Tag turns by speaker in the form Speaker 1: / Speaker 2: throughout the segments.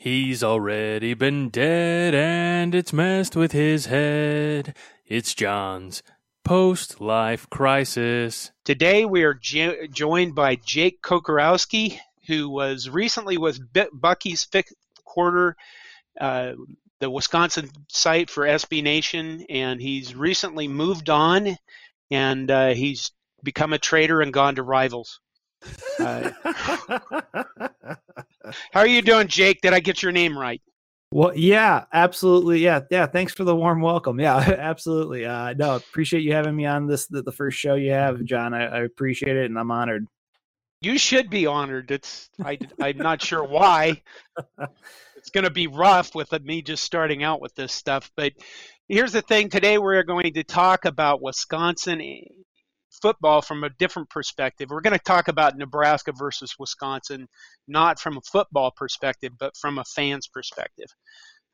Speaker 1: He's already been dead and it's messed with his head. It's John's post life crisis.
Speaker 2: Today we are jo- joined by Jake Kocorowski, who was recently with Bucky's fifth quarter, uh, the Wisconsin site for SB Nation, and he's recently moved on and uh, he's become a trader and gone to rivals. Uh, how are you doing, Jake? Did I get your name right?
Speaker 3: Well, yeah, absolutely. Yeah, yeah. Thanks for the warm welcome. Yeah, absolutely. Uh, no, appreciate you having me on this the, the first show you have, John. I, I, appreciate it, and I'm honored.
Speaker 2: You should be honored. It's I, I'm not sure why. It's going to be rough with me just starting out with this stuff, but here's the thing. Today we're going to talk about Wisconsin football from a different perspective. We're going to talk about Nebraska versus Wisconsin, not from a football perspective, but from a fan's perspective.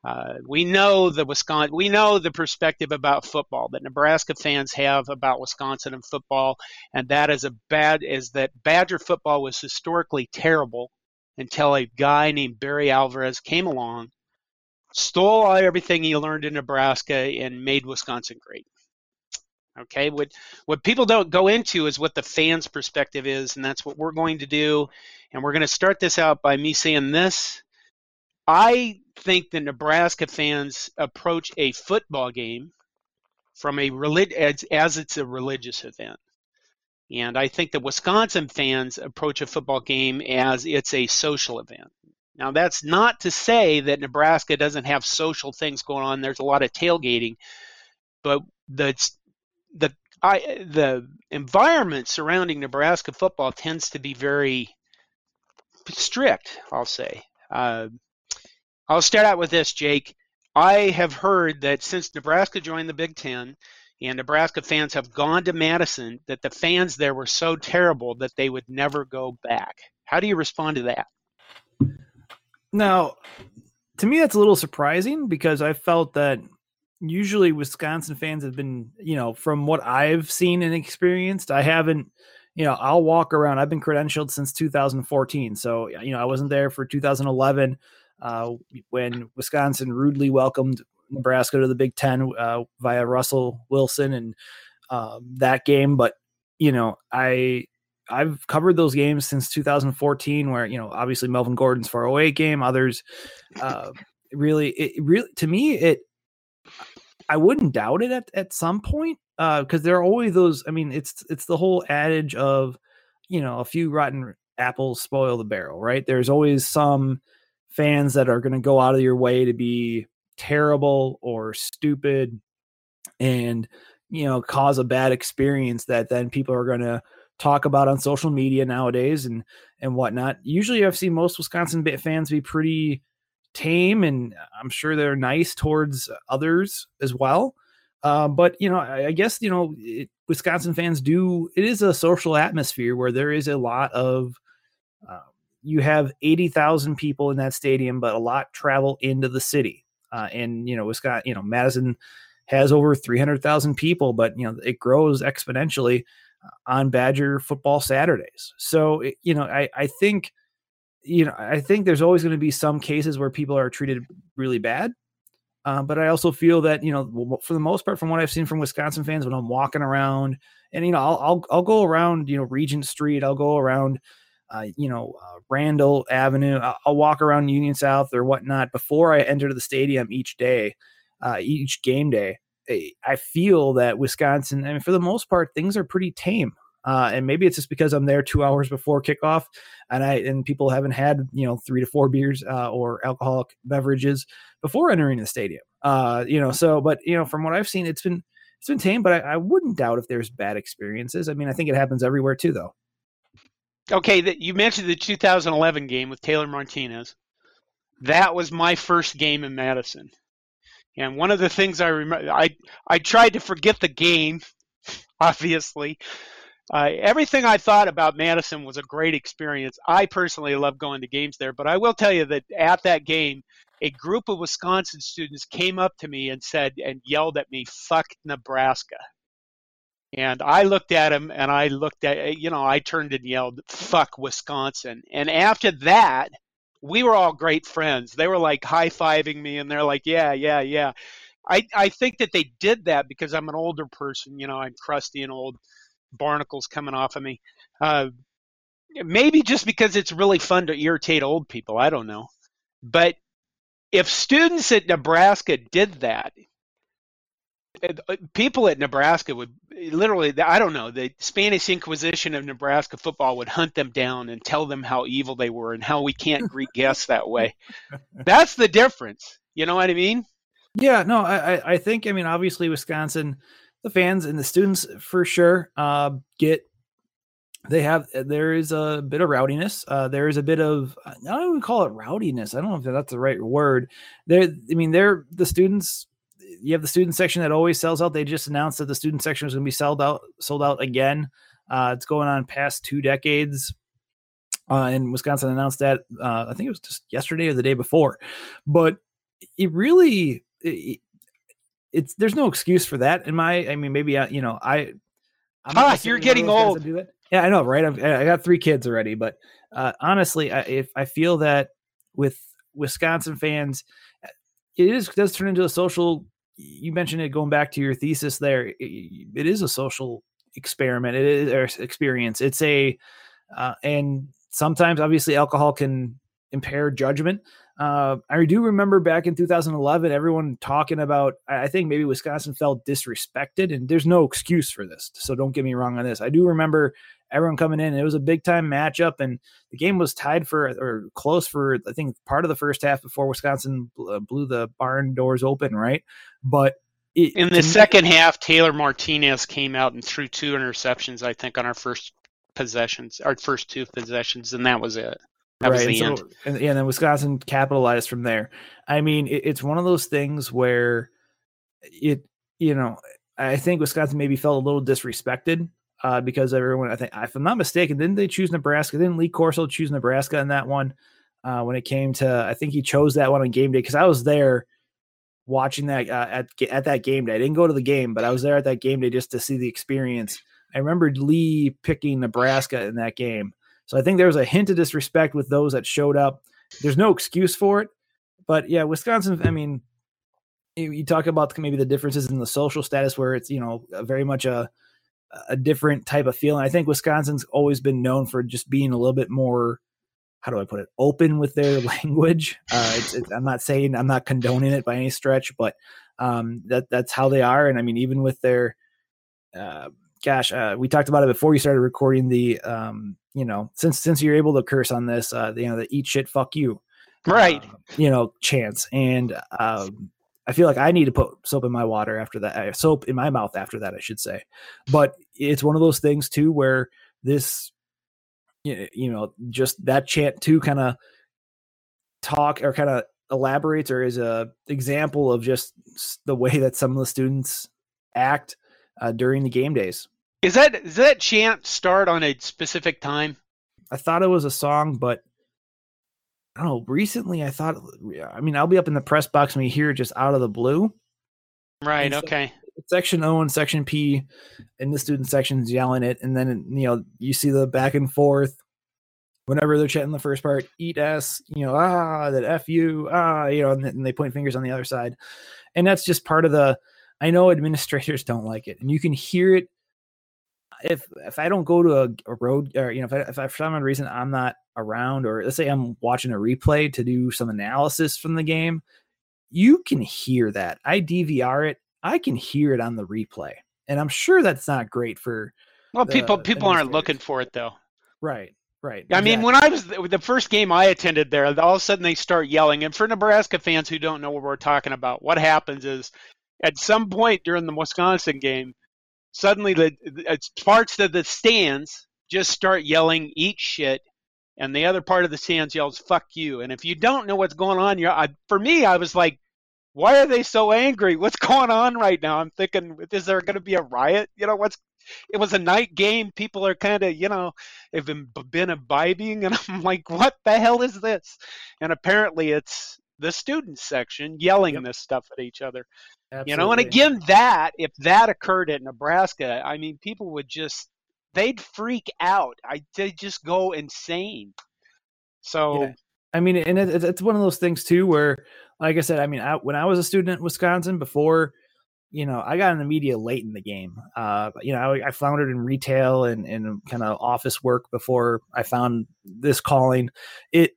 Speaker 2: Uh, we know the Wisconsin, we know the perspective about football that Nebraska fans have about Wisconsin and football, and that is a bad is that Badger football was historically terrible until a guy named Barry Alvarez came along, stole everything he learned in Nebraska, and made Wisconsin great. Okay, what what people don't go into is what the fans' perspective is, and that's what we're going to do. And we're going to start this out by me saying this. I think the Nebraska fans approach a football game from a relig- as, as it's a religious event. And I think the Wisconsin fans approach a football game as it's a social event. Now, that's not to say that Nebraska doesn't have social things going on. There's a lot of tailgating, but the the I, the environment surrounding Nebraska football tends to be very strict. I'll say. Uh, I'll start out with this, Jake. I have heard that since Nebraska joined the Big Ten, and Nebraska fans have gone to Madison, that the fans there were so terrible that they would never go back. How do you respond to that?
Speaker 3: Now, to me, that's a little surprising because I felt that usually Wisconsin fans have been, you know, from what I've seen and experienced, I haven't, you know, I'll walk around. I've been credentialed since 2014. So, you know, I wasn't there for 2011 uh, when Wisconsin rudely welcomed Nebraska to the Big Ten uh, via Russell Wilson and uh, that game. But, you know, I, I've covered those games since 2014, where you know obviously Melvin Gordon's 408 game, others uh, really, it really to me it I wouldn't doubt it at, at some point because uh, there are always those. I mean, it's it's the whole adage of you know a few rotten apples spoil the barrel, right? There's always some fans that are going to go out of your way to be terrible or stupid and you know cause a bad experience that then people are going to talk about on social media nowadays and and whatnot. Usually, I've seen most Wisconsin fans be pretty tame and I'm sure they're nice towards others as well. Uh, but you know, I, I guess you know, it, Wisconsin fans do. It is a social atmosphere where there is a lot of. Uh, you have eighty thousand people in that stadium, but a lot travel into the city. Uh, and you know, Wisconsin, you know, Madison has over three hundred thousand people, but you know, it grows exponentially uh, on Badger football Saturdays. So you know, I I think you know, I think there's always going to be some cases where people are treated really bad. Uh, but I also feel that you know, for the most part, from what I've seen from Wisconsin fans, when I'm walking around, and you know, I'll I'll, I'll go around, you know, Regent Street, I'll go around, uh, you know, uh, Randall Avenue, I'll, I'll, walk around Union South or whatnot before I enter the stadium each day, uh, each game day. I feel that Wisconsin, I mean, for the most part, things are pretty tame. Uh, and maybe it's just because I'm there two hours before kickoff, and I and people haven't had you know three to four beers uh, or alcoholic beverages before entering the stadium. Uh, you know, so but you know from what I've seen, it's been it's been tame, but I, I wouldn't doubt if there's bad experiences. I mean, I think it happens everywhere too, though.
Speaker 2: Okay, that you mentioned the 2011 game with Taylor Martinez. That was my first game in Madison. And one of the things I remember, I I tried to forget the game, obviously, uh, everything I thought about Madison was a great experience. I personally love going to games there, but I will tell you that at that game, a group of Wisconsin students came up to me and said and yelled at me, "Fuck Nebraska." And I looked at him and I looked at, you know, I turned and yelled, "Fuck Wisconsin." And after that, we were all great friends. They were like high fiving me, and they're like, "Yeah, yeah, yeah." I I think that they did that because I'm an older person. You know, I'm crusty and old. Barnacles coming off of me. Uh, maybe just because it's really fun to irritate old people. I don't know. But if students at Nebraska did that, uh, people at Nebraska would literally, I don't know, the Spanish Inquisition of Nebraska football would hunt them down and tell them how evil they were and how we can't greet guests that way. That's the difference. You know what I mean?
Speaker 3: Yeah, no, I, I think, I mean, obviously, Wisconsin, the fans and the students for sure uh, get they have there is a bit of rowdiness uh, there is a bit of i don't even call it rowdiness i don't know if that's the right word there i mean they're the students you have the student section that always sells out. They just announced that the student section is going to be sold out, sold out again. Uh, it's going on past two decades. Uh, and Wisconsin announced that uh, I think it was just yesterday or the day before, but it really it, it's there's no excuse for that. In my, I mean, maybe I, you know, I.
Speaker 2: I'm ah, you're getting old.
Speaker 3: Do that. Yeah, I know, right? I've, I got three kids already, but uh, honestly, I, if I feel that with Wisconsin fans, it is does turn into a social you mentioned it going back to your thesis there. it is a social experiment. It is or experience. It's a uh, and sometimes obviously alcohol can impair judgment. Uh, I do remember back in 2011, everyone talking about. I think maybe Wisconsin felt disrespected, and there's no excuse for this. So don't get me wrong on this. I do remember everyone coming in. it was a big time matchup, and the game was tied for or close for I think part of the first half before Wisconsin uh, blew the barn doors open, right? But
Speaker 2: it, in the second half, Taylor Martinez came out and threw two interceptions. I think on our first possessions, our first two possessions, and that was it. That right. the and so, end.
Speaker 3: And, and then Wisconsin capitalized from there. I mean, it, it's one of those things where it, you know, I think Wisconsin maybe felt a little disrespected uh, because everyone, I think, if I'm not mistaken, didn't they choose Nebraska? Didn't Lee Corso choose Nebraska in that one? Uh, when it came to, I think he chose that one on game day because I was there watching that uh, at at that game day. I didn't go to the game, but I was there at that game day just to see the experience. I remember Lee picking Nebraska in that game, so I think there was a hint of disrespect with those that showed up. There's no excuse for it, but yeah, Wisconsin. I mean, you talk about maybe the differences in the social status where it's you know very much a a different type of feeling. I think Wisconsin's always been known for just being a little bit more, how do I put it, open with their language. Uh, it's, it's, I'm not saying I'm not condoning it by any stretch, but um, that that's how they are. And I mean, even with their, uh, gosh, uh, we talked about it before you started recording the, um, you know, since since you're able to curse on this, uh, you know, the eat shit, fuck you,
Speaker 2: right?
Speaker 3: Uh, you know, chance and. Um, I feel like I need to put soap in my water after that, uh, soap in my mouth after that, I should say. But it's one of those things too where this, you know, just that chant too kind of talk or kind of elaborates or is a example of just the way that some of the students act uh, during the game days.
Speaker 2: Is that does that chant start on a specific time?
Speaker 3: I thought it was a song, but I don't know. Recently, I thought, I mean, I'll be up in the press box and we hear it just out of the blue.
Speaker 2: Right. So okay.
Speaker 3: Section O and Section P, in the student sections yelling it, and then you know you see the back and forth. Whenever they're chatting the first part, eat s, you know, ah, that f you, ah, you know, and, and they point fingers on the other side, and that's just part of the. I know administrators don't like it, and you can hear it if if I don't go to a, a road or you know if I, if I, for some reason I'm not around or let's say I'm watching a replay to do some analysis from the game, you can hear that. I DVR it, I can hear it on the replay, and I'm sure that's not great for.
Speaker 2: Well, people people aren't looking for it though.
Speaker 3: Right. Right.
Speaker 2: I mean, when I was the first game I attended there, all of a sudden they start yelling. And for Nebraska fans who don't know what we're talking about, what happens is at some point during the Wisconsin game, suddenly the parts of the stands just start yelling "eat shit," and the other part of the stands yells "fuck you." And if you don't know what's going on, you're I, for me, I was like, "Why are they so angry? What's going on right now?" I'm thinking, "Is there going to be a riot? You know what's?" It was a night game. People are kind of, you know, have been, been imbibing, and I'm like, "What the hell is this?" And apparently, it's the student section yelling yep. this stuff at each other. Absolutely. You know, and again, that if that occurred at Nebraska, I mean, people would just they'd freak out. I they just go insane. So.
Speaker 3: Yeah. I mean, and it, it's one of those things too where, like I said, I mean, I, when I was a student at Wisconsin before, you know, I got in the media late in the game. Uh, you know, I, I floundered in retail and, and kind of office work before I found this calling. It,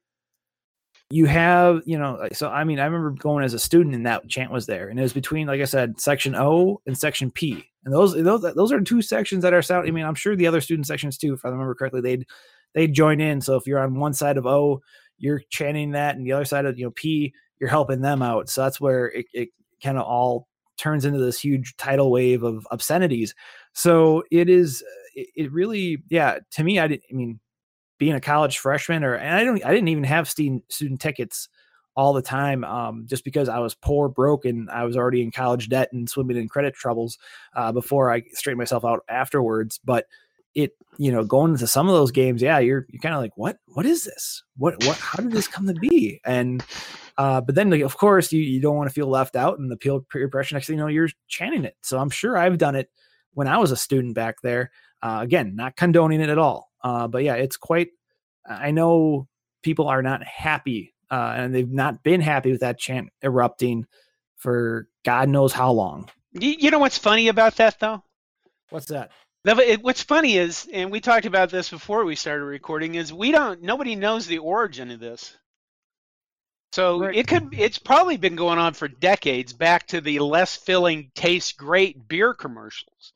Speaker 3: you have, you know, so I mean, I remember going as a student and that chant was there, and it was between, like I said, section O and section P, and those those those are two sections that are sound. I mean, I'm sure the other student sections too, if I remember correctly, they'd they'd join in. So if you're on one side of O, you're chanting that, and the other side of you know P, you're helping them out. So that's where it, it kind of all turns into this huge tidal wave of obscenities. So it is, it, it really, yeah. To me, I didn't. I mean, being a college freshman, or and I don't, I didn't even have student student tickets all the time, um, just because I was poor, broke, and I was already in college debt and swimming in credit troubles uh, before I straightened myself out afterwards. But it, you know, going into some of those games, yeah, you're you're kind of like, what, what is this? What, what, how did this come to be? And uh, but then, like, of course, you, you don't want to feel left out and the peer, pressure. Next thing you know, you're chanting it. So I'm sure I've done it when I was a student back there. Uh, again, not condoning it at all. Uh, but yeah, it's quite. I know people are not happy, uh, and they've not been happy with that chant erupting for God knows how long.
Speaker 2: You, know what's funny about that, though?
Speaker 3: What's that?
Speaker 2: What's funny is, and we talked about this before we started recording, is we don't. Nobody knows the origin of this. So right. it could it's probably been going on for decades back to the less filling tastes great beer commercials.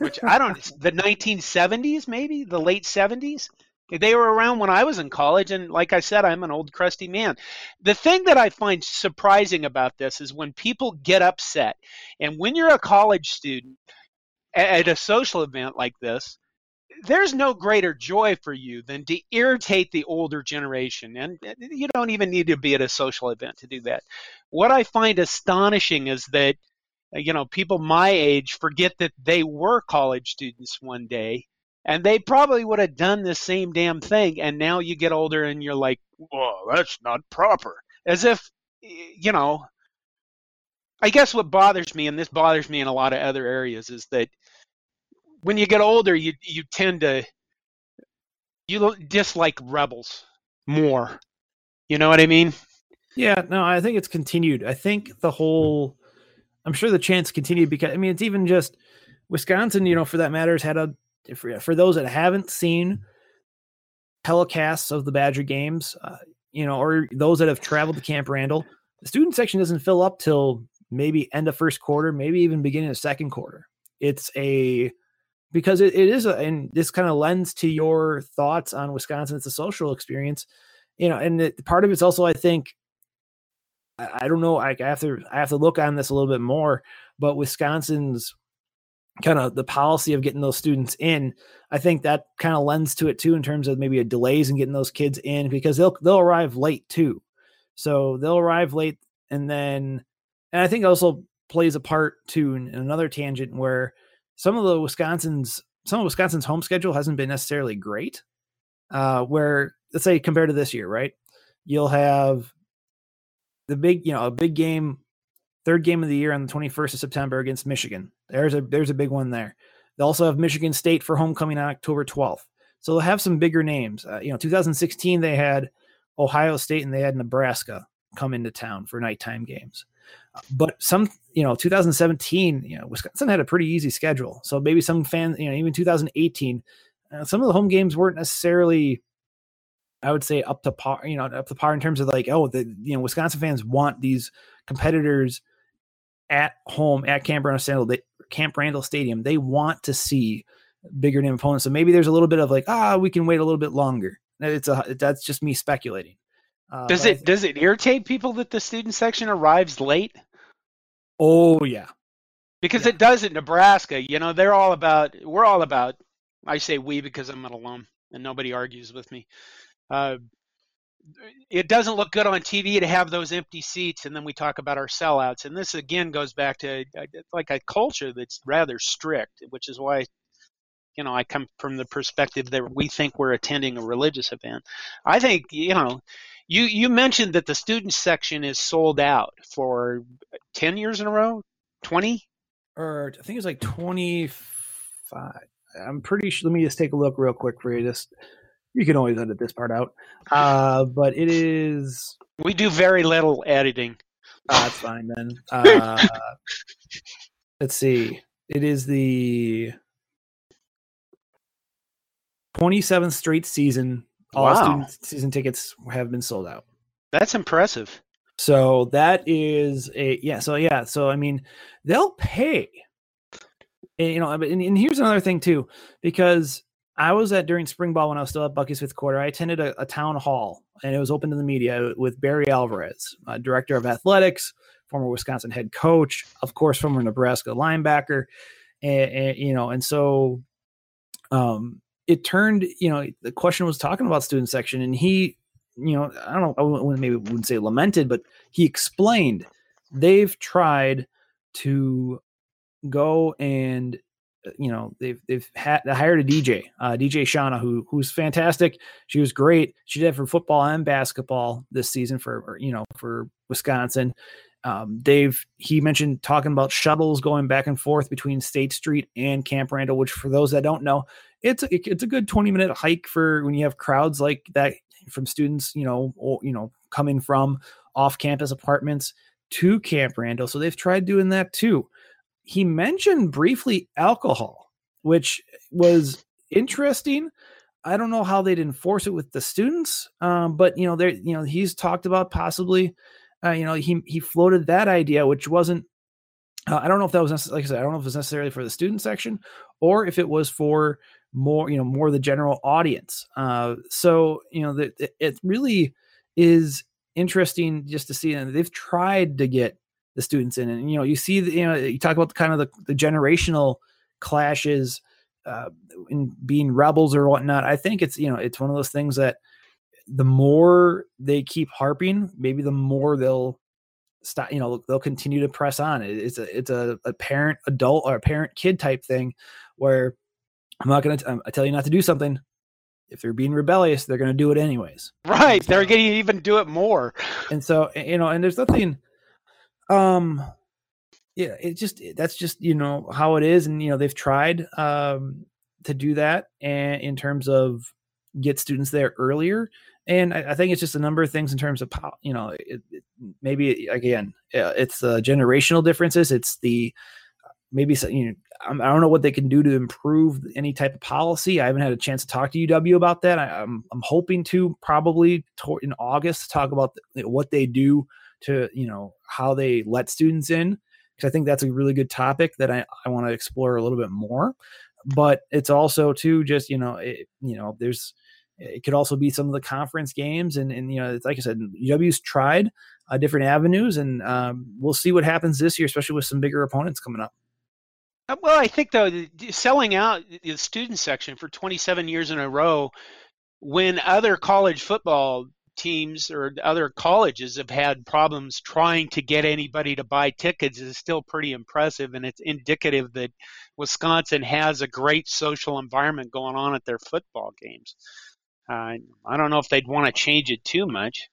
Speaker 2: Which I don't the 1970s maybe, the late 70s. They were around when I was in college and like I said I'm an old crusty man. The thing that I find surprising about this is when people get upset and when you're a college student at a social event like this, there's no greater joy for you than to irritate the older generation. And you don't even need to be at a social event to do that. What I find astonishing is that, you know, people my age forget that they were college students one day and they probably would have done the same damn thing. And now you get older and you're like, well, that's not proper. As if, you know, I guess what bothers me, and this bothers me in a lot of other areas, is that when you get older, you you tend to you dislike rebels more. You know what I mean?
Speaker 3: Yeah, no, I think it's continued. I think the whole I'm sure the chance continued because I mean it's even just Wisconsin, you know, for that matter, has had a for, for those that haven't seen telecasts of the Badger games, uh, you know, or those that have traveled to Camp Randall, the student section doesn't fill up till maybe end of first quarter, maybe even beginning of second quarter. It's a because it, it is a, and this kind of lends to your thoughts on Wisconsin. It's a social experience, you know, and it, part of it's also, I think, I, don't know, I, have to, I have to look on this a little bit more, but Wisconsin's kind of the policy of getting those students in, I think that kind of lends to it too, in terms of maybe a delays in getting those kids in because they'll, they'll arrive late too. So they'll arrive late and then, and I think also plays a part too in another tangent where, some of the Wisconsin's some of Wisconsin's home schedule hasn't been necessarily great. Uh, where let's say compared to this year, right? You'll have the big, you know, a big game, third game of the year on the 21st of September against Michigan. There's a there's a big one there. They also have Michigan State for homecoming on October 12th. So they'll have some bigger names. Uh, you know, 2016 they had Ohio State and they had Nebraska come into town for nighttime games. But some, you know, 2017, you know, Wisconsin had a pretty easy schedule. So maybe some fans, you know, even 2018, uh, some of the home games weren't necessarily, I would say, up to par. You know, up to par in terms of like, oh, the you know, Wisconsin fans want these competitors at home at Camp Randall, they, Camp Randall Stadium. They want to see bigger name opponents. So maybe there's a little bit of like, ah, we can wait a little bit longer. It's a that's just me speculating.
Speaker 2: Uh, does it does it irritate people that the student section arrives late?
Speaker 3: Oh yeah,
Speaker 2: because yeah. it does in Nebraska. You know, they're all about. We're all about. I say we because I'm an alum and nobody argues with me. Uh, it doesn't look good on TV to have those empty seats, and then we talk about our sellouts. And this again goes back to uh, like a culture that's rather strict, which is why you know I come from the perspective that we think we're attending a religious event. I think you know you you mentioned that the student section is sold out for ten years in a row, twenty,
Speaker 3: or I think it's like twenty five. I'm pretty sure. Let me just take a look real quick for you. Just You can always edit this part out. Uh, but it is.
Speaker 2: We do very little editing.
Speaker 3: Uh, that's fine then. Uh, let's see. It is the 27th straight season. All
Speaker 2: Wow.
Speaker 3: student season tickets have been sold out.
Speaker 2: That's impressive.
Speaker 3: So that is a yeah. So yeah. So I mean, they'll pay. And, you know, and, and here's another thing too, because I was at during spring ball when I was still at Bucky's fifth quarter. I attended a, a town hall, and it was open to the media with Barry Alvarez, uh, director of athletics, former Wisconsin head coach, of course, former Nebraska linebacker, and, and you know, and so um, it turned. You know, the question was talking about student section, and he you know, I don't know, I wouldn't, maybe wouldn't say lamented, but he explained they've tried to go and you know they've they've had they hired a DJ, uh, DJ Shauna, who who's fantastic. She was great. She did it for football and basketball this season for or, you know for Wisconsin. Um, he mentioned talking about shuttles going back and forth between State Street and Camp Randall, which for those that don't know, it's a, it's a good twenty minute hike for when you have crowds like that from students, you know, or, you know, coming from off campus apartments to Camp Randall. So they've tried doing that too. He mentioned briefly alcohol, which was interesting. I don't know how they'd enforce it with the students, um, but you know, there, you know, he's talked about possibly, uh, you know, he he floated that idea, which wasn't. Uh, I don't know if that was necess- like I said. I don't know if it was necessarily for the student section or if it was for more you know more the general audience uh so you know that it really is interesting just to see and they've tried to get the students in and you know you see the, you know you talk about the kind of the, the generational clashes uh in being rebels or whatnot i think it's you know it's one of those things that the more they keep harping maybe the more they'll stop you know they'll continue to press on it's a it's a, a parent adult or a parent kid type thing where I'm not going to, I tell you not to do something. If they're being rebellious, they're going to do it anyways.
Speaker 2: Right. They're going to even do it more.
Speaker 3: And so, you know, and there's nothing, um, yeah, it just, that's just, you know, how it is. And, you know, they've tried, um, to do that and in terms of get students there earlier. And I, I think it's just a number of things in terms of, you know, it, it, maybe again, it's the generational differences. It's the, maybe you know, I don't know what they can do to improve any type of policy. I haven't had a chance to talk to UW about that. I, am I'm, I'm hoping to probably in August talk about the, what they do to you know how they let students in because I think that's a really good topic that I, I want to explore a little bit more. But it's also too just you know it, you know there's it could also be some of the conference games and and you know like I said UW's tried uh, different avenues and um, we'll see what happens this year, especially with some bigger opponents coming up.
Speaker 2: Uh, Well, I think though selling out the student section for 27 years in a row, when other college football teams or other colleges have had problems trying to get anybody to buy tickets, is still pretty impressive, and it's indicative that Wisconsin has a great social environment going on at their football games. Uh, I don't know if they'd want to change it too much.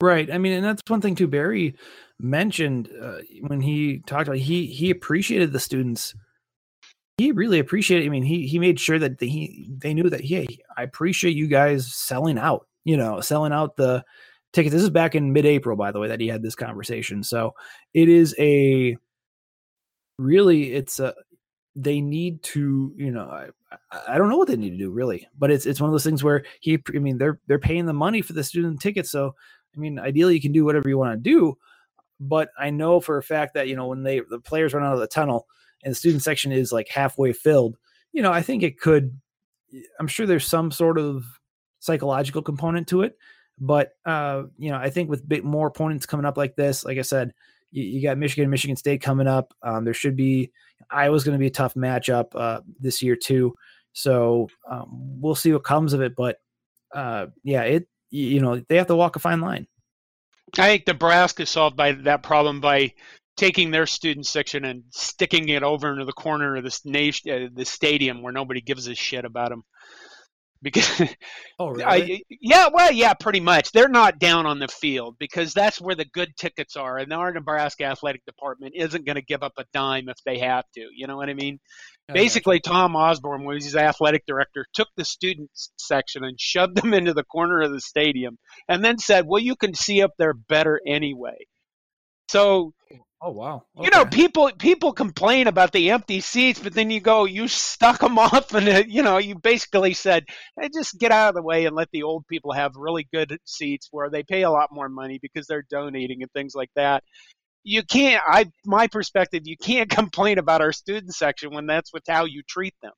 Speaker 3: Right. I mean, and that's one thing too. Barry mentioned uh, when he talked about he he appreciated the students he really appreciated. I mean, he he made sure that the, he they knew that hey, I appreciate you guys selling out. You know, selling out the tickets. This is back in mid-April, by the way, that he had this conversation. So it is a really it's a they need to you know I, I don't know what they need to do really but it's it's one of those things where he i mean they're they're paying the money for the student tickets so i mean ideally you can do whatever you want to do but i know for a fact that you know when they the players run out of the tunnel and the student section is like halfway filled, you know, I think it could. I'm sure there's some sort of psychological component to it, but uh, you know, I think with bit more opponents coming up like this, like I said, you, you got Michigan, and Michigan State coming up. Um, there should be Iowa's going to be a tough matchup uh, this year too. So um, we'll see what comes of it, but uh, yeah, it you know they have to walk a fine line.
Speaker 2: I think Nebraska solved by that problem by taking their student section and sticking it over into the corner of this uh, the stadium where nobody gives a shit about them. Because
Speaker 3: Oh, really?
Speaker 2: I, yeah, well, yeah, pretty much. They're not down on the field because that's where the good tickets are, and our Nebraska athletic department isn't going to give up a dime if they have to. You know what I mean?
Speaker 3: Gotcha.
Speaker 2: Basically, Tom Osborne, was athletic director, took the students section and shoved them into the corner of the stadium, and then said, "Well, you can see up there better anyway." So
Speaker 3: Oh wow.
Speaker 2: you know, people people complain about the empty seats, but then you go, you stuck them off, and uh, you know, you basically said, hey, just get out of the way and let the old people have really good seats where they pay a lot more money because they're donating and things like that. You can't. I my perspective, you can't complain about our student section when that's with how you treat them.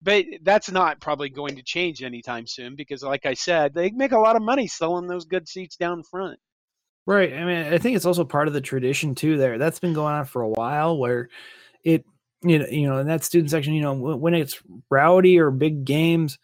Speaker 2: But that's not probably going to change anytime soon because, like I said, they make a lot of money selling those good seats down front.
Speaker 3: Right. I mean, I think it's also part of the tradition too. There, that's been going on for a while. Where it, you know, you know, in that student section, you know, when it's rowdy or big games,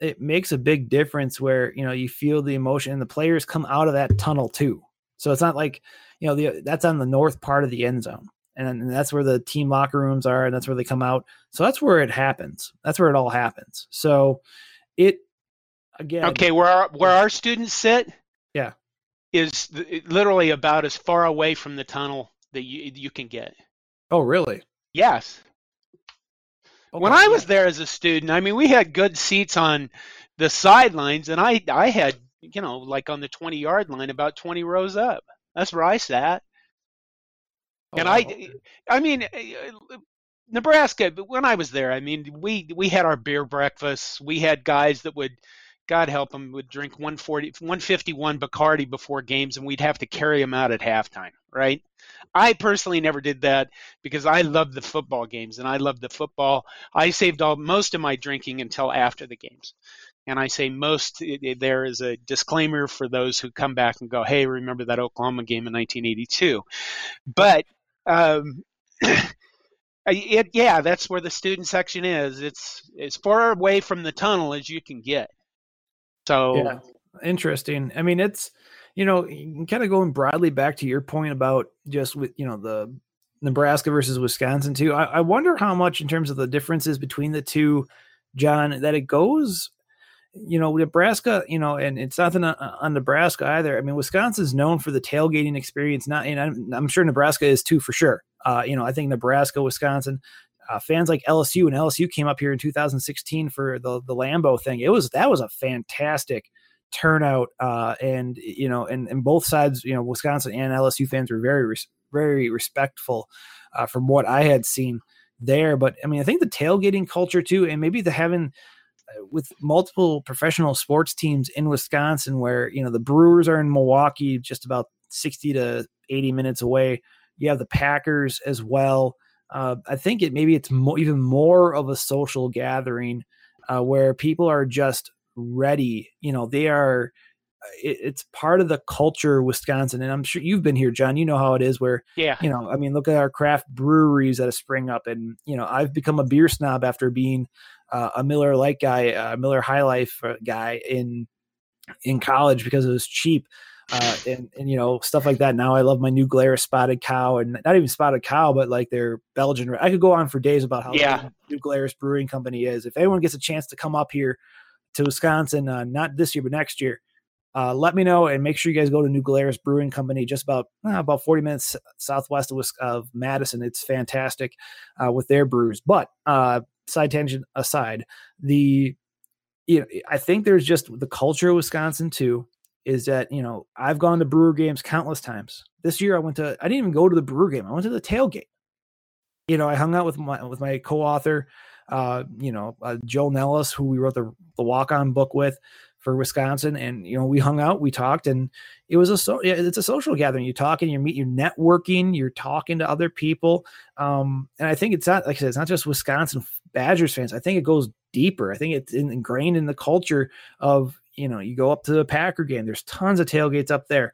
Speaker 3: it makes a big difference. Where you know you feel the emotion, and the players come out of that tunnel too. So it's not like you know the that's on the north part of the end zone, and, and that's where the team locker rooms are, and that's where they come out. So that's where it happens. That's where it all happens. So it again.
Speaker 2: Okay, where our, where our students sit. Is literally about as far away from the tunnel that you you can get.
Speaker 3: Oh, really?
Speaker 2: Yes. when
Speaker 3: Okay,
Speaker 2: I was there as a student, I mean, we had good seats on the sidelines, and I I had you know like on the twenty yard line, about twenty rows up. That's where I sat.
Speaker 3: Oh,
Speaker 2: and
Speaker 3: wow,
Speaker 2: I. I mean, uh, Nebraska. But when I was there, I mean, we we had our beer breakfasts. We had guys that would, God help them, would drink 140, 151 Bacardi before games, and we'd have to carry them out at halftime. Right. I personally never did that because I loved the football games and I loved the football. I saved all most of my drinking until after the games. And I say most, there is a disclaimer for those who come back and go, hey, remember that Oklahoma game in 1982. But um, it, yeah, that's where the student section is. It's as far away from the tunnel as you can get. So
Speaker 3: Yeah. Interesting. I mean, it's you know, kind of going broadly back to your point about just with you know the Nebraska versus Wisconsin too. I, I wonder how much in terms of the differences between the two, John, that it goes. You know, Nebraska. You know, and it's nothing on, on Nebraska either. I mean, Wisconsin's known for the tailgating experience. Not, and I'm, I'm sure Nebraska is too for sure. Uh, you know, I think Nebraska, Wisconsin, uh, fans like LSU and LSU came up here in 2016 for the the Lambeau thing. It was that was a fantastic turnout, uh, and you know, and, and both sides, you know, Wisconsin and LSU fans were very res- very respectful uh, from what I had seen there. But I mean, I think the tailgating culture too, and maybe the having uh, with multiple professional sports teams in Wisconsin, where you know the Brewers are in Milwaukee, just about 60 to 80 minutes away. You have the Packers as well. Uh, I think it maybe it's mo- even more of a social gathering uh, where people are just ready. You know, they are. uh, It, it's part of the culture of Wisconsin, and I'm sure you've been here, John. You know how it is. Where
Speaker 2: yeah,
Speaker 3: you know, I mean, look at our craft breweries that have spring up, and you know, I've become a beer snob after being uh, a Miller Lite guy, a Miller High Life uh, guy in in college because it was cheap. Uh, and, and you know stuff like that. Now I love my New Glarus Spotted Cow, and not even Spotted Cow, but like their Belgian. I could go on for days about how
Speaker 2: Yeah.
Speaker 3: New Glarus Brewing Company is. If anyone gets a chance to come up here to Wisconsin, uh, not this year but next year, uh, let me know and make sure you guys go to New Glarus Brewing Company, just about uh, about forty minutes southwest of, of Madison. It's fantastic uh, with their brews. But uh, side tangent aside, the you know I think there's just the culture of Wisconsin too. Is that you know I've gone to Brewer games countless times. This year I went to I didn't even go to the Brewer game. I went to the tailgate. You know I hung out with my with my co-author, uh, you know uh, Joe Nellis, who we wrote the the walk on book with for Wisconsin, and you know we hung out, we talked, and it was a so yeah, it's a social gathering. You talk and you meet, you're networking, you're talking to other people, um, and I think it's not like I said, it's not just Wisconsin Badgers fans. I think it goes deeper. I think it's ingrained in the culture of you know you go up to the Packer game. There's tons of tailgates up there.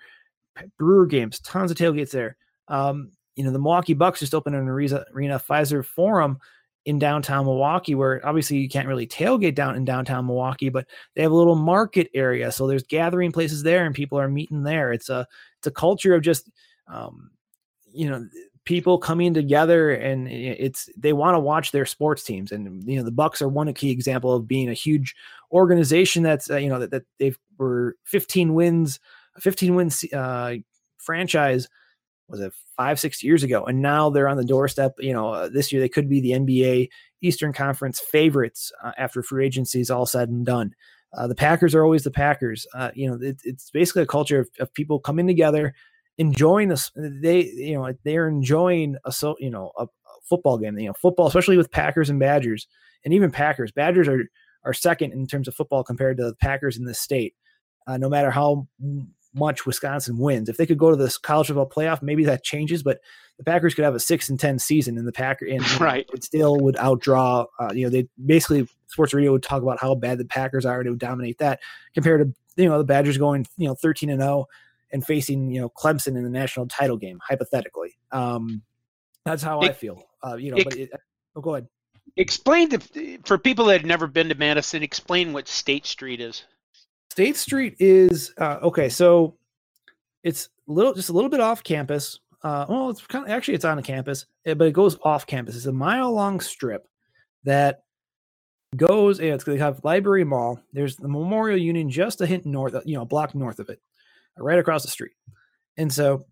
Speaker 3: Brewer games, tons of tailgates there. Um, you know the Milwaukee Bucks just opened an arena, arena Fiserv Forum in downtown Milwaukee, where obviously you can't really tailgate down in downtown Milwaukee, but they have a little market area, so there's gathering places there, and people are meeting there. It's a it's a culture of just um, you know people coming together, and it's they want to watch their sports teams, and you know the Bucks are one key example of being a huge organization that's uh, you know that, that they've were 15 wins, 15 wins uh, franchise was it five six years ago, and now they're on the doorstep. You know, uh, this year they could be the NBA Eastern Conference favorites uh, after free agency is all said and done. Uh, the Packers are always the Packers. Uh, you know, it, it's basically a culture of, of, people coming together, enjoying this. They, you know, they're enjoying a so you know a, a, football game. You know, football, especially with Packers and Badgers, and even Packers. Badgers are are second in terms of football compared to the Packers in this state. Uh, no matter how much Wisconsin wins, if they could go to this college football playoff, maybe that changes. But the Packers could have a six and ten season, and the Packer and
Speaker 2: right.
Speaker 3: it still would outdraw. Uh, you know, they basically sports radio would talk about how bad the Packers are, and it would dominate that compared to you know the Badgers going you know thirteen and zero and facing you know Clemson in the national title game hypothetically. Um, that's how it, I feel. Uh, you know, it, but it, oh, go ahead.
Speaker 2: Explain to, for people that have never been to Madison. Explain what State Street is.
Speaker 3: State Street is uh, okay. So it's a little, just a little bit off campus uh, well, it's kind of actually it's on the campus, eh, but it goes off campus. It's a mile long strip that goes. It's to have Library Mall. There's the Memorial Union just a hint north, you know, a block north of it, right across the street. And so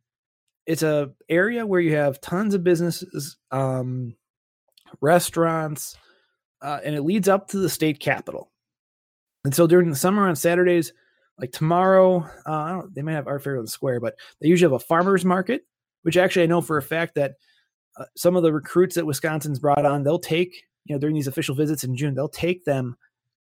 Speaker 3: it's a area where you have tons of businesses, um, restaurants, uh, and it leads up to the state capitol. And so during the summer on Saturdays, like tomorrow, uh, they might have art fair on the square, but they usually have a farmers market which actually I know for a fact that uh, some of the recruits that Wisconsin's brought on, they'll take, you know, during these official visits in June, they'll take them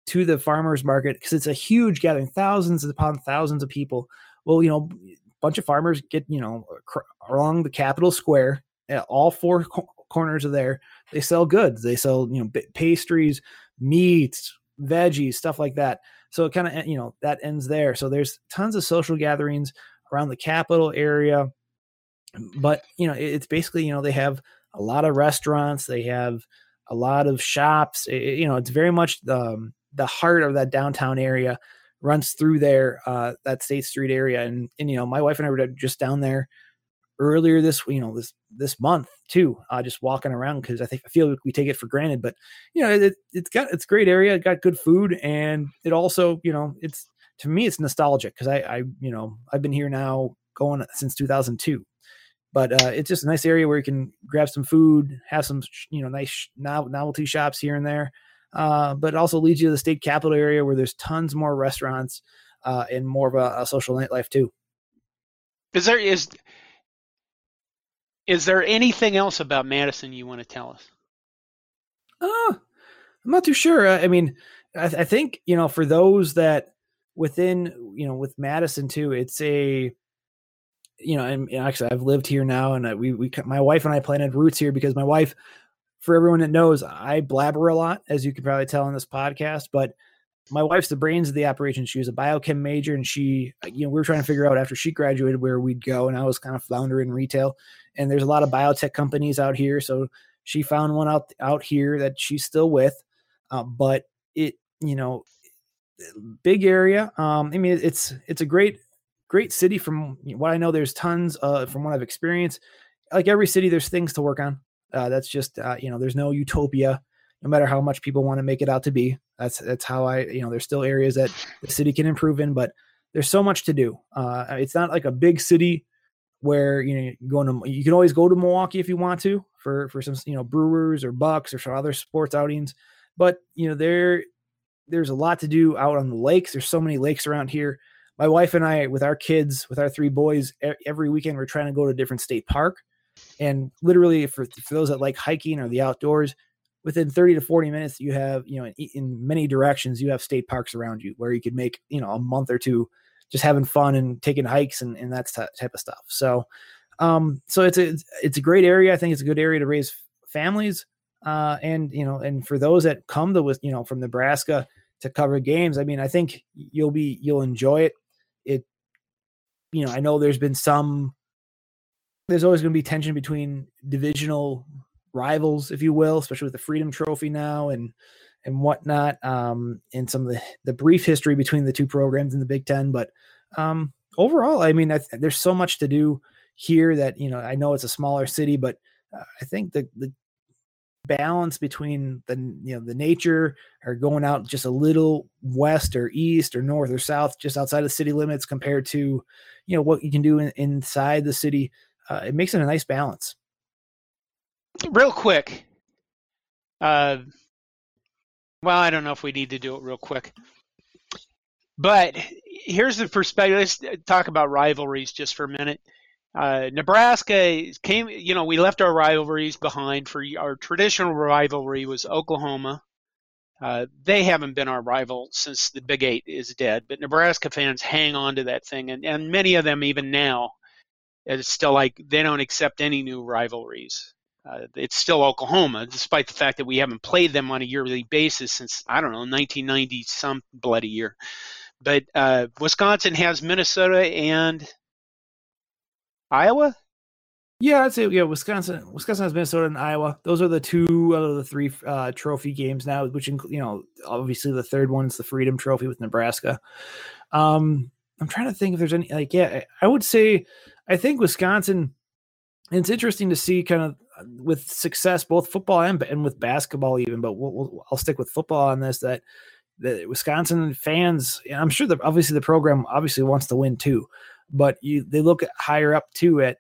Speaker 3: to the farmers market because it's a huge gathering, thousands upon thousands of people. Well, you know, a bunch of farmers get, you know, cr- along the Capitol Square, at all four corners of there. They sell goods. They sell, you know, pastries, meats, veggies, stuff like that. So it kind of, you know, that ends there. So there's tons of social gatherings around the capital area but you know it's basically you know they have a lot of restaurants they have a lot of shops it, you know it's very much the, um, the heart of that downtown area runs through there uh, that state street area and, and you know my wife and i were just down there earlier this you know this this month too uh, just walking around because i think i feel like we take it for granted but you know it, it's got it's great area it got good food and it also you know it's to me it's nostalgic because I, I you know i've been here now going since 2002 but uh, it's just a nice area where you can grab some food, have some you know nice novelty shops here and there. Uh, but it also leads you to the state capital area where there's tons more restaurants uh, and more of a, a, social nightlife too.
Speaker 2: Is there is is there anything else about Madison you want to tell us?
Speaker 3: Uh, I'm not too sure. I mean, I, th- I think you know for those that within you know with Madison too, it's a you know, and, actually I've lived here now, and we we my wife and I planted roots here because my wife, for everyone that knows, I blabber a lot, as you can probably tell in this podcast, but my wife's the brains of the operation. She was a biochem major, and she, you know, we were trying to figure out after she graduated where we'd go, and I was kind of floundering retail. And there's a lot of biotech companies out here, so she found one out out here that she's still with, uh, but it, you know, big area. Um, I mean, it's it's a great great city from what I know. There's tons uh, from what I've experienced. Like every city, there's things to work on. Uh, that's just uh, you know, there's no utopia, no matter how much people want to make it out to be. That's that's how I you know, there's still areas that the city can improve in, but there's so much to do. Uh, it's not like a big city where you know going to you can always go to Milwaukee if you want to for for some you know Brewers or Bucks or some other sports outings, but you know there there's a lot to do out on the lakes. There's so many lakes around here my wife and I, with our kids, with our three boys, every weekend we're trying to go to a different state park. And literally, for, for those that like hiking or the outdoors, within 30 to 40 minutes, you have, you know, in, in many directions, you have state parks around you where you could make, you know, a month or two just having fun and taking hikes and, and that type of stuff. So, um, so it's a, it's a great area. I think it's a good area to raise families. Uh, and, you know, and for those that come to, you know, from Nebraska to cover games, I mean, I think you'll be, you'll enjoy it it you know i know there's been some there's always going to be tension between divisional rivals if you will especially with the freedom trophy now and and whatnot um and some of the the brief history between the two programs in the big ten. But um overall i mean I th- there's so much to do here that you know i know it's a smaller city but uh, i think the the balance between the you know the nature or going out just a little west or east or north or south just outside of city limits compared to you know what you can do in, inside the city uh, it makes it a nice balance
Speaker 2: real quick uh well i don't know if we need to do it real quick but here's the perspective let's talk about rivalries just for a minute uh, Nebraska came, you know, we left our rivalries behind for our traditional rivalry was Oklahoma. Uh, they haven't been our rival since the Big Eight is dead, but Nebraska fans hang on to that thing, and, and many of them even now, it's still like they don't accept any new rivalries. Uh, it's still Oklahoma, despite the fact that we haven't played them on a yearly basis since I don't know 1990 some bloody year. But uh, Wisconsin has Minnesota and Iowa?
Speaker 3: Yeah, I'd say yeah. Wisconsin, Wisconsin has Minnesota and Iowa. Those are the two out of the three uh, trophy games now. Which you know, obviously the third one is the Freedom Trophy with Nebraska. Um, I'm trying to think if there's any like yeah. I would say I think Wisconsin. It's interesting to see kind of with success both football and and with basketball even. But we'll, we'll, I'll stick with football on this. That the Wisconsin fans, I'm sure that obviously the program obviously wants to win too but you they look higher up to it.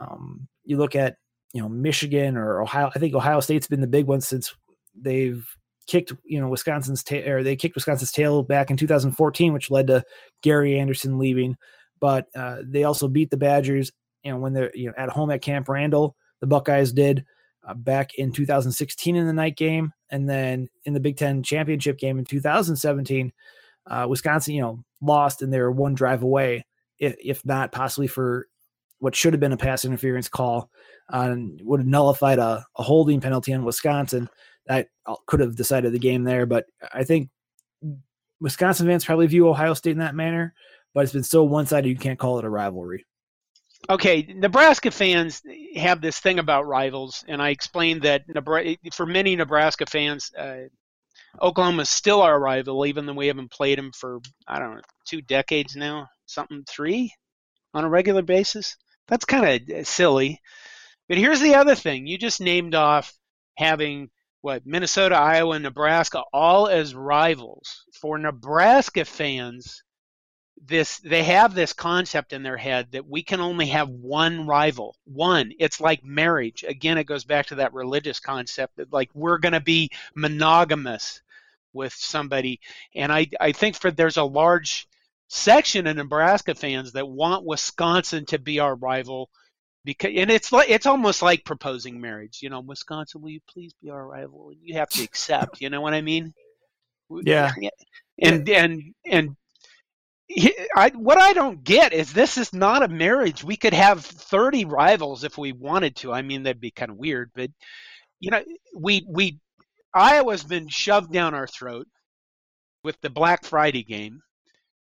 Speaker 3: Um, you look at you know Michigan or Ohio. I think Ohio State's been the big one since they've kicked you know Wisconsin's tail or they kicked Wisconsin's tail back in 2014, which led to Gary Anderson leaving. But uh, they also beat the Badgers, you know, when they're you know at home at Camp Randall. The Buckeyes did uh, back in 2016 in the night game, and then in the Big Ten championship game in 2017, uh, Wisconsin, you know, lost and they were one drive away if, if not possibly for what should have been a pass interference call on would have nullified a, a holding penalty on Wisconsin that could have decided the game there. But I think Wisconsin fans probably view Ohio State in that manner, but it's been so one sided you can't call it a rivalry.
Speaker 2: Okay, Nebraska fans have this thing about rivals, and I explained that for many Nebraska fans, uh, Oklahoma is still our rival, even though we haven't played them for I don't know two decades now something three on a regular basis. That's kind of silly. But here's the other thing: you just named off having what Minnesota, Iowa, and Nebraska all as rivals. For Nebraska fans, this they have this concept in their head that we can only have one rival one. It's like marriage. Again it goes back to that religious concept that like we're going to be monogamous with somebody. And i i think for there's a large section of Nebraska fans that want Wisconsin to be our rival because and it's like it's almost like proposing marriage. You know wisconsin will you please be our rival? And you have to accept. You know what i mean?
Speaker 3: Yeah.
Speaker 2: And and and I, what I don't get is this is not a marriage. We could have 30 rivals if we wanted to. I mean, that'd be kind of weird, but you know, we we Iowa's been shoved down our throat with the Black Friday game.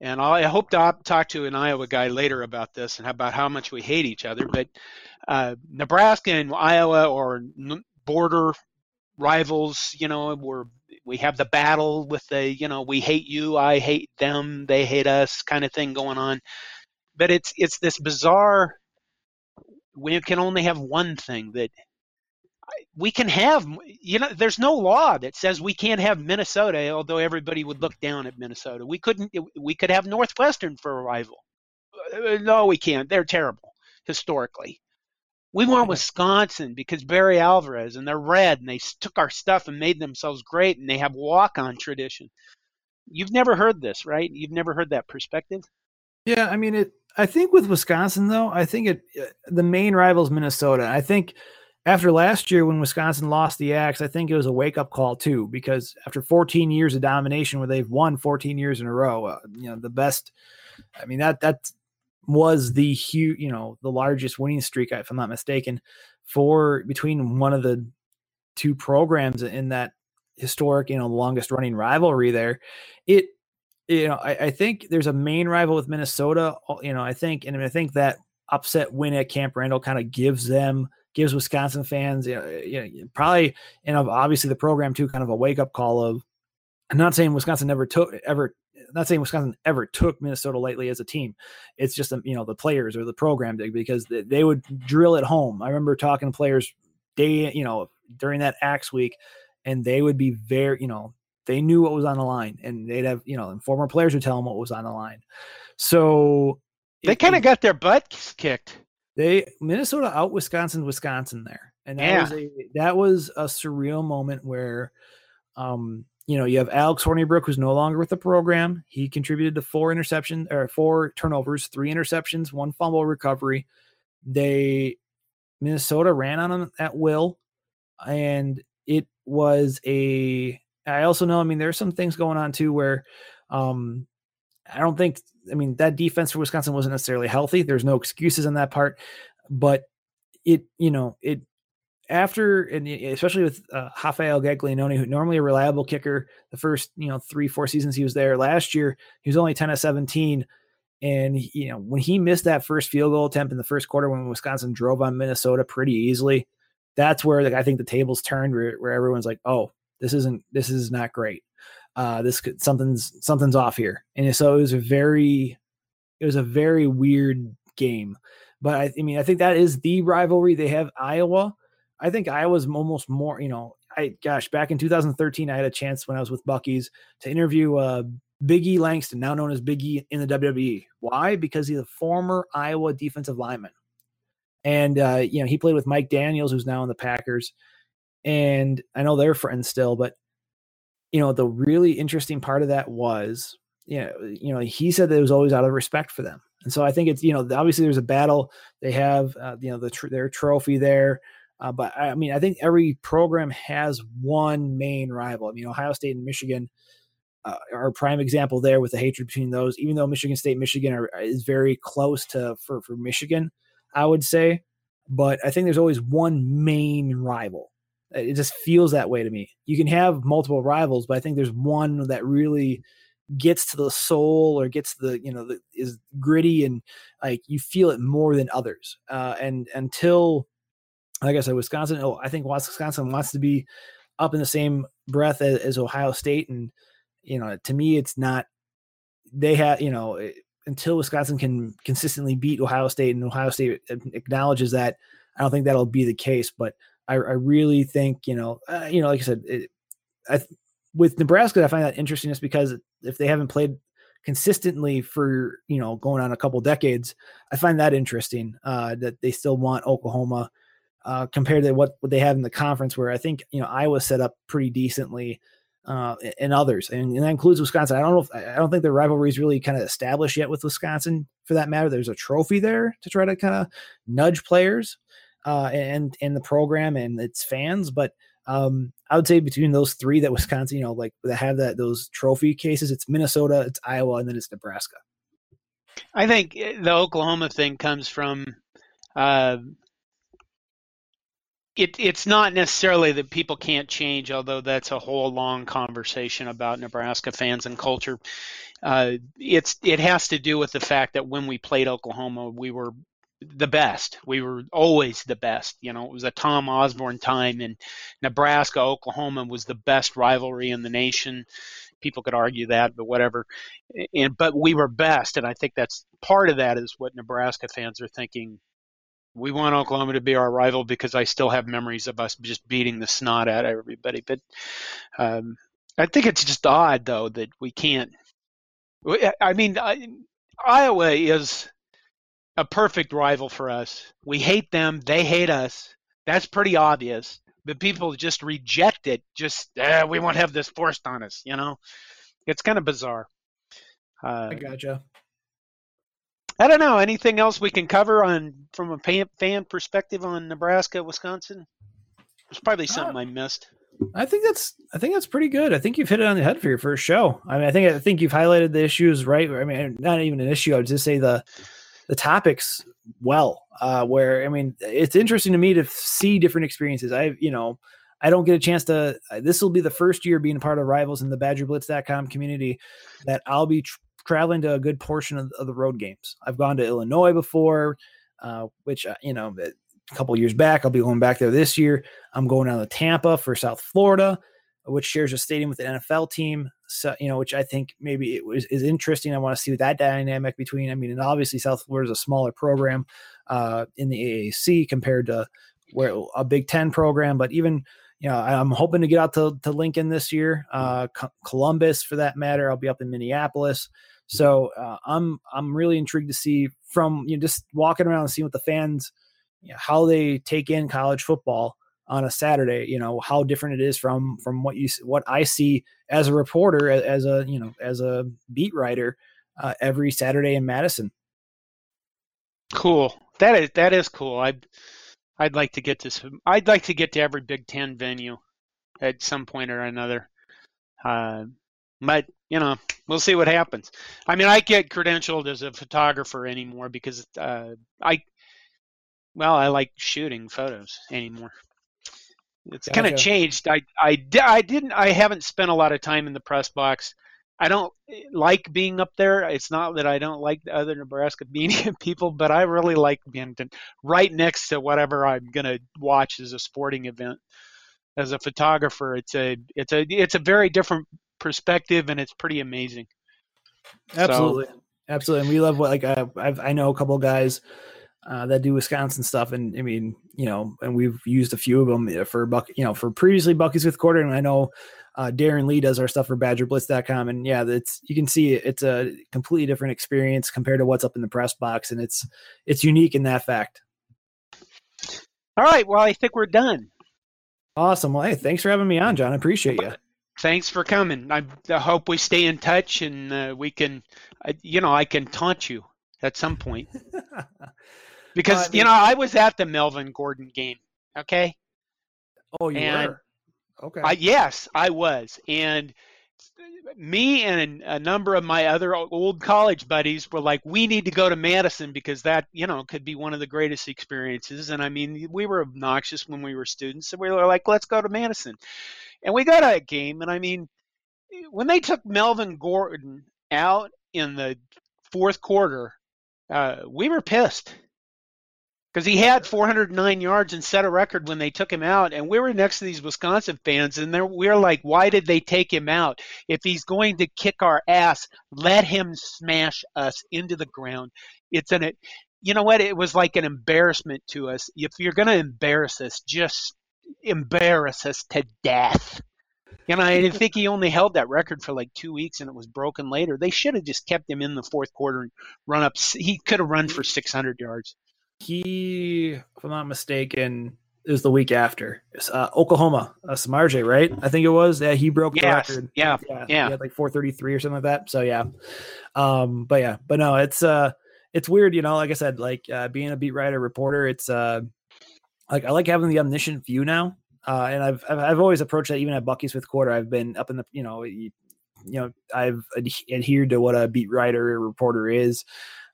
Speaker 2: And I hope to talk to an Iowa guy later about this and about how much we hate each other. But uh, Nebraska and Iowa are border rivals. You know, we're we have the battle with the you know we hate you, I hate them, they hate us kind of thing going on. But it's it's this bizarre. We can only have one thing that we can have you know there's no law that says we can't have minnesota although everybody would look down at minnesota we couldn't we could have northwestern for a rival uh, no we can't they're terrible historically we want wisconsin because barry alvarez and they're red and they took our stuff and made themselves great and they have walk-on tradition. You've never heard this right? You've never heard that perspective?
Speaker 3: Yeah i mean it i think with wisconsin though i think it uh, the main rival is minnesota. I think after last year when Wisconsin lost the Axe, I think it was a wake up call too, because after 14 years of domination, where they've won 14 years in a row, uh, you know the best. I mean that that was the huge, you know, the largest winning streak, if I'm not mistaken, for between one of the two programs in that historic, you know, longest running rivalry. There, it, you know, I, I think there's a main rival with Minnesota. Uh, you know, I think, and I think that upset win at Camp Randall kind of gives them gives Wisconsin fans, you know, you know, probably, know, obviously the program too, kind of a wake up call of. I'm not saying Wisconsin never took ever. Not saying Wisconsin ever took Minnesota lightly as a team. It's just um, you know the players or the program dig because they, they would drill at home. I remember talking to players day, you know, during that axe week, and they would be very, you know, they knew what was on the line, and they'd have, you know, and former players would tell them what was on the line. So
Speaker 2: they kind of got their butts kicked.
Speaker 3: They Minnesota out Wisconsin, Wisconsin there, and that yeah. was a that was a surreal moment where, um, you know, you have Alex Hornibrook who's no longer with the program. He contributed to four interceptions or four turnovers, three interceptions, one fumble recovery. They Minnesota ran on him at will, and it was a. I also know. I mean, there's some things going on too where, um, I don't think I mean, that defense for Wisconsin wasn't necessarily healthy. There's no excuses on that part, but it, you know, it after and especially with uh, Rafael Gaglianone, who normally a reliable kicker, the first you know three four seasons he was there. Last year he was only ten of seventeen, and you know when he missed that first field goal attempt in the first quarter when Wisconsin drove on Minnesota pretty easily, that's where like, I think the tables turned where, where everyone's like, oh, this isn't this is not great uh, this could something's something's off here. And so it was a very it was a very weird game. But I, I mean, I think that is the rivalry they have. Iowa. I think Iowa's almost more. You know, I gosh, back in 2013, I had a chance when I was with Bucky's to interview uh, Biggie Langston, now known as Biggie in the WWE. Why? Because he's a former Iowa defensive lineman, and uh, you know he played with Mike Daniels, who's now in the Packers. And I know they're friends still, but you know, the really interesting part of that was, you know, you know, he said that it was always out of respect for them. And so I think it's, you know, obviously there's a battle. They have, uh, you know, the tr- their trophy there. Uh, but I mean, I think every program has one main rival. I mean, Ohio State and Michigan uh, are a prime example there with the hatred between those. Even though Michigan State, Michigan are, is very close to for for Michigan, I would say. But I think there's always one main rival. It just feels that way to me. You can have multiple rivals, but I think there's one that really gets to the soul or gets the you know the, is gritty and like you feel it more than others. Uh, and until like I said, Wisconsin, oh, I think Wisconsin wants to be up in the same breath as, as Ohio State, and you know to me it's not. They have you know until Wisconsin can consistently beat Ohio State and Ohio State acknowledges that. I don't think that'll be the case, but I, I really think, you know, uh, you know, like I said, it, I, with Nebraska, I find that interesting just because if they haven't played consistently for, you know, going on a couple decades, I find that interesting uh, that they still want Oklahoma uh, compared to what, what they have in the conference, where I think, you know, Iowa set up pretty decently uh, and others, and, and, that includes Wisconsin. I don't know if I don't think the rivalry is really kind of established yet with Wisconsin, for that matter. There's a trophy there to try to kind of nudge players, uh, and and the program and its fans. But um, I would say between those three that Wisconsin, you know, like that have that those trophy cases, it's Minnesota, it's Iowa, and then it's Nebraska.
Speaker 2: I think eh, the Oklahoma thing comes from. Uh, it, it's not necessarily that people can't change, although that's a whole long conversation about Nebraska fans and culture. Uh, it's it has to do with the fact that when we played Oklahoma, we were the best. We were always the best. You know, it was a Tom Osborne time and Nebraska, Oklahoma was the best rivalry in the nation. People could argue that, but whatever. And but we were best, and I think that's part of that is what Nebraska fans are thinking. We want Oklahoma to be our rival because I still have memories of us just beating the snot out of everybody. But um, I think it's just odd, though, that we can't. I mean, I, Iowa is a perfect rival for us. We hate them, they hate us. That's pretty obvious. But people just reject it. Just eh, we won't have this forced on us. You know, it's kind of bizarre.
Speaker 3: Uh, I gotcha.
Speaker 2: I don't know. Anything else we can cover on from a fan perspective on Nebraska, Wisconsin? There's probably something uh, I missed.
Speaker 3: I think that's I think that's pretty good. I think you've hit it on the head for your first show. I mean, I think I think you've highlighted the issues right. I mean, not even an issue. I would just say the the topics well. Uh, where I mean, it's interesting to me to see different experiences. I, you know, I don't get a chance to. Uh, this will be the first year being a part of Rivals in the BadgerBlitz.com community that I'll be tr- traveling to a good portion of, of, the road games. I've gone to Illinois before, uh, which uh, you know, a couple years back. I'll be going back there this year. I'm going down to Tampa for South Florida which shares a stadium with the NFL team. So, you know, which I think maybe it was, is interesting. I want to see that dynamic between, I mean, and obviously South Florida is a smaller program uh, in the AAC compared to where a Big Ten program, but even you know I'm hoping to get out to to Lincoln this year, uh, Columbus for that matter. I'll be up in Minneapolis. So uh, I'm I'm really intrigued to see from you know just walking around and seeing what the fans you know, how they take in college football on a Saturday. You know how different it is from from what you what I see as a reporter, as a you know as a beat writer uh, every Saturday in Madison.
Speaker 2: Cool. That is that is cool. I'd, I'd like to get to I'd like to get to every Big Ten venue at some point or another. Uh, but you know, we'll see what happens. I mean, I get credentialed as a photographer anymore because uh, I, well, I like shooting photos anymore. It's gotcha. kind of changed. I, I, I didn't. I haven't spent a lot of time in the press box. I don't like being up there. It's not that I don't like the other Nebraska media people, but I really like being right next to whatever I'm going to watch as a sporting event. As a photographer, it's a it's a it's a very different perspective, and it's pretty amazing.
Speaker 3: Absolutely, so, absolutely. And we love what like I I've, I know a couple guys uh, that do Wisconsin stuff, and I mean, you know, and we've used a few of them for Buck, you know, for previously Bucky's 5th Quarter, and I know uh, Darren Lee does our stuff for BadgerBlitz.com, and yeah, it's you can see it's a completely different experience compared to what's up in the press box, and it's it's unique in that fact.
Speaker 2: All right, well, I think we're done.
Speaker 3: Awesome. Well, hey, thanks for having me on, John. I appreciate you
Speaker 2: thanks for coming. I, I hope we stay in touch and uh, we can, uh, you know, I can taunt you at some point. because, uh, you know, I was at the Melvin Gordon game. Okay.
Speaker 3: Oh, you and were? Okay.
Speaker 2: I, yes, I was. And me and a number of my other old college buddies were like, we need to go to Madison because that, you know, could be one of the greatest experiences. And I mean, we were obnoxious when we were students. So we were like, let's go to Madison. And we got a game, and I mean, when they took Melvin Gordon out in the fourth quarter, uh, we were pissed because he had 409 yards and set a record when they took him out. And we were next to these Wisconsin fans, and we are like, why did they take him out? If he's going to kick our ass, let him smash us into the ground. It's an, you know what? It was like an embarrassment to us. If you're going to embarrass us, just embarrass us to death. You know, I think he only held that record for like two weeks and it was broken later. They should have just kept him in the fourth quarter and run up. He could have run for 600 yards.
Speaker 3: He, if I'm not mistaken, is the week after. Uh, Oklahoma, uh, Samaje Perine, right? I think it was. Yeah, he broke yes. the record.
Speaker 2: Yeah, yeah, yeah.
Speaker 3: He had like 433 or something like that. So yeah, um, but yeah, but no, it's uh, it's weird, you know. Like I said, like uh, being a beat writer reporter, it's uh, like I like having the omniscient view now. Uh, and I've, I've, I've always approached that even at Bucky's 5th Quarter. I've been up in the you know you, you know I've ad- adhered to what a beat writer or reporter is.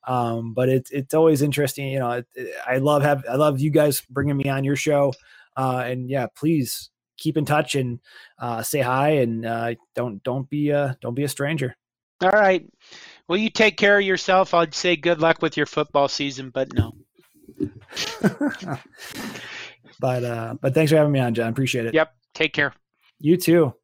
Speaker 3: Um, but it's it's always interesting. You know, it, it, I love have I love you guys bringing me on your show. Uh, and yeah, please keep in touch and uh, say hi and uh, don't don't be a don't be a stranger.
Speaker 2: All right. Well, you take care of yourself. I'd say good luck with your football season, but no.
Speaker 3: but uh, but thanks for having me on, John. Appreciate it.
Speaker 2: Yep. Take care.
Speaker 3: You too.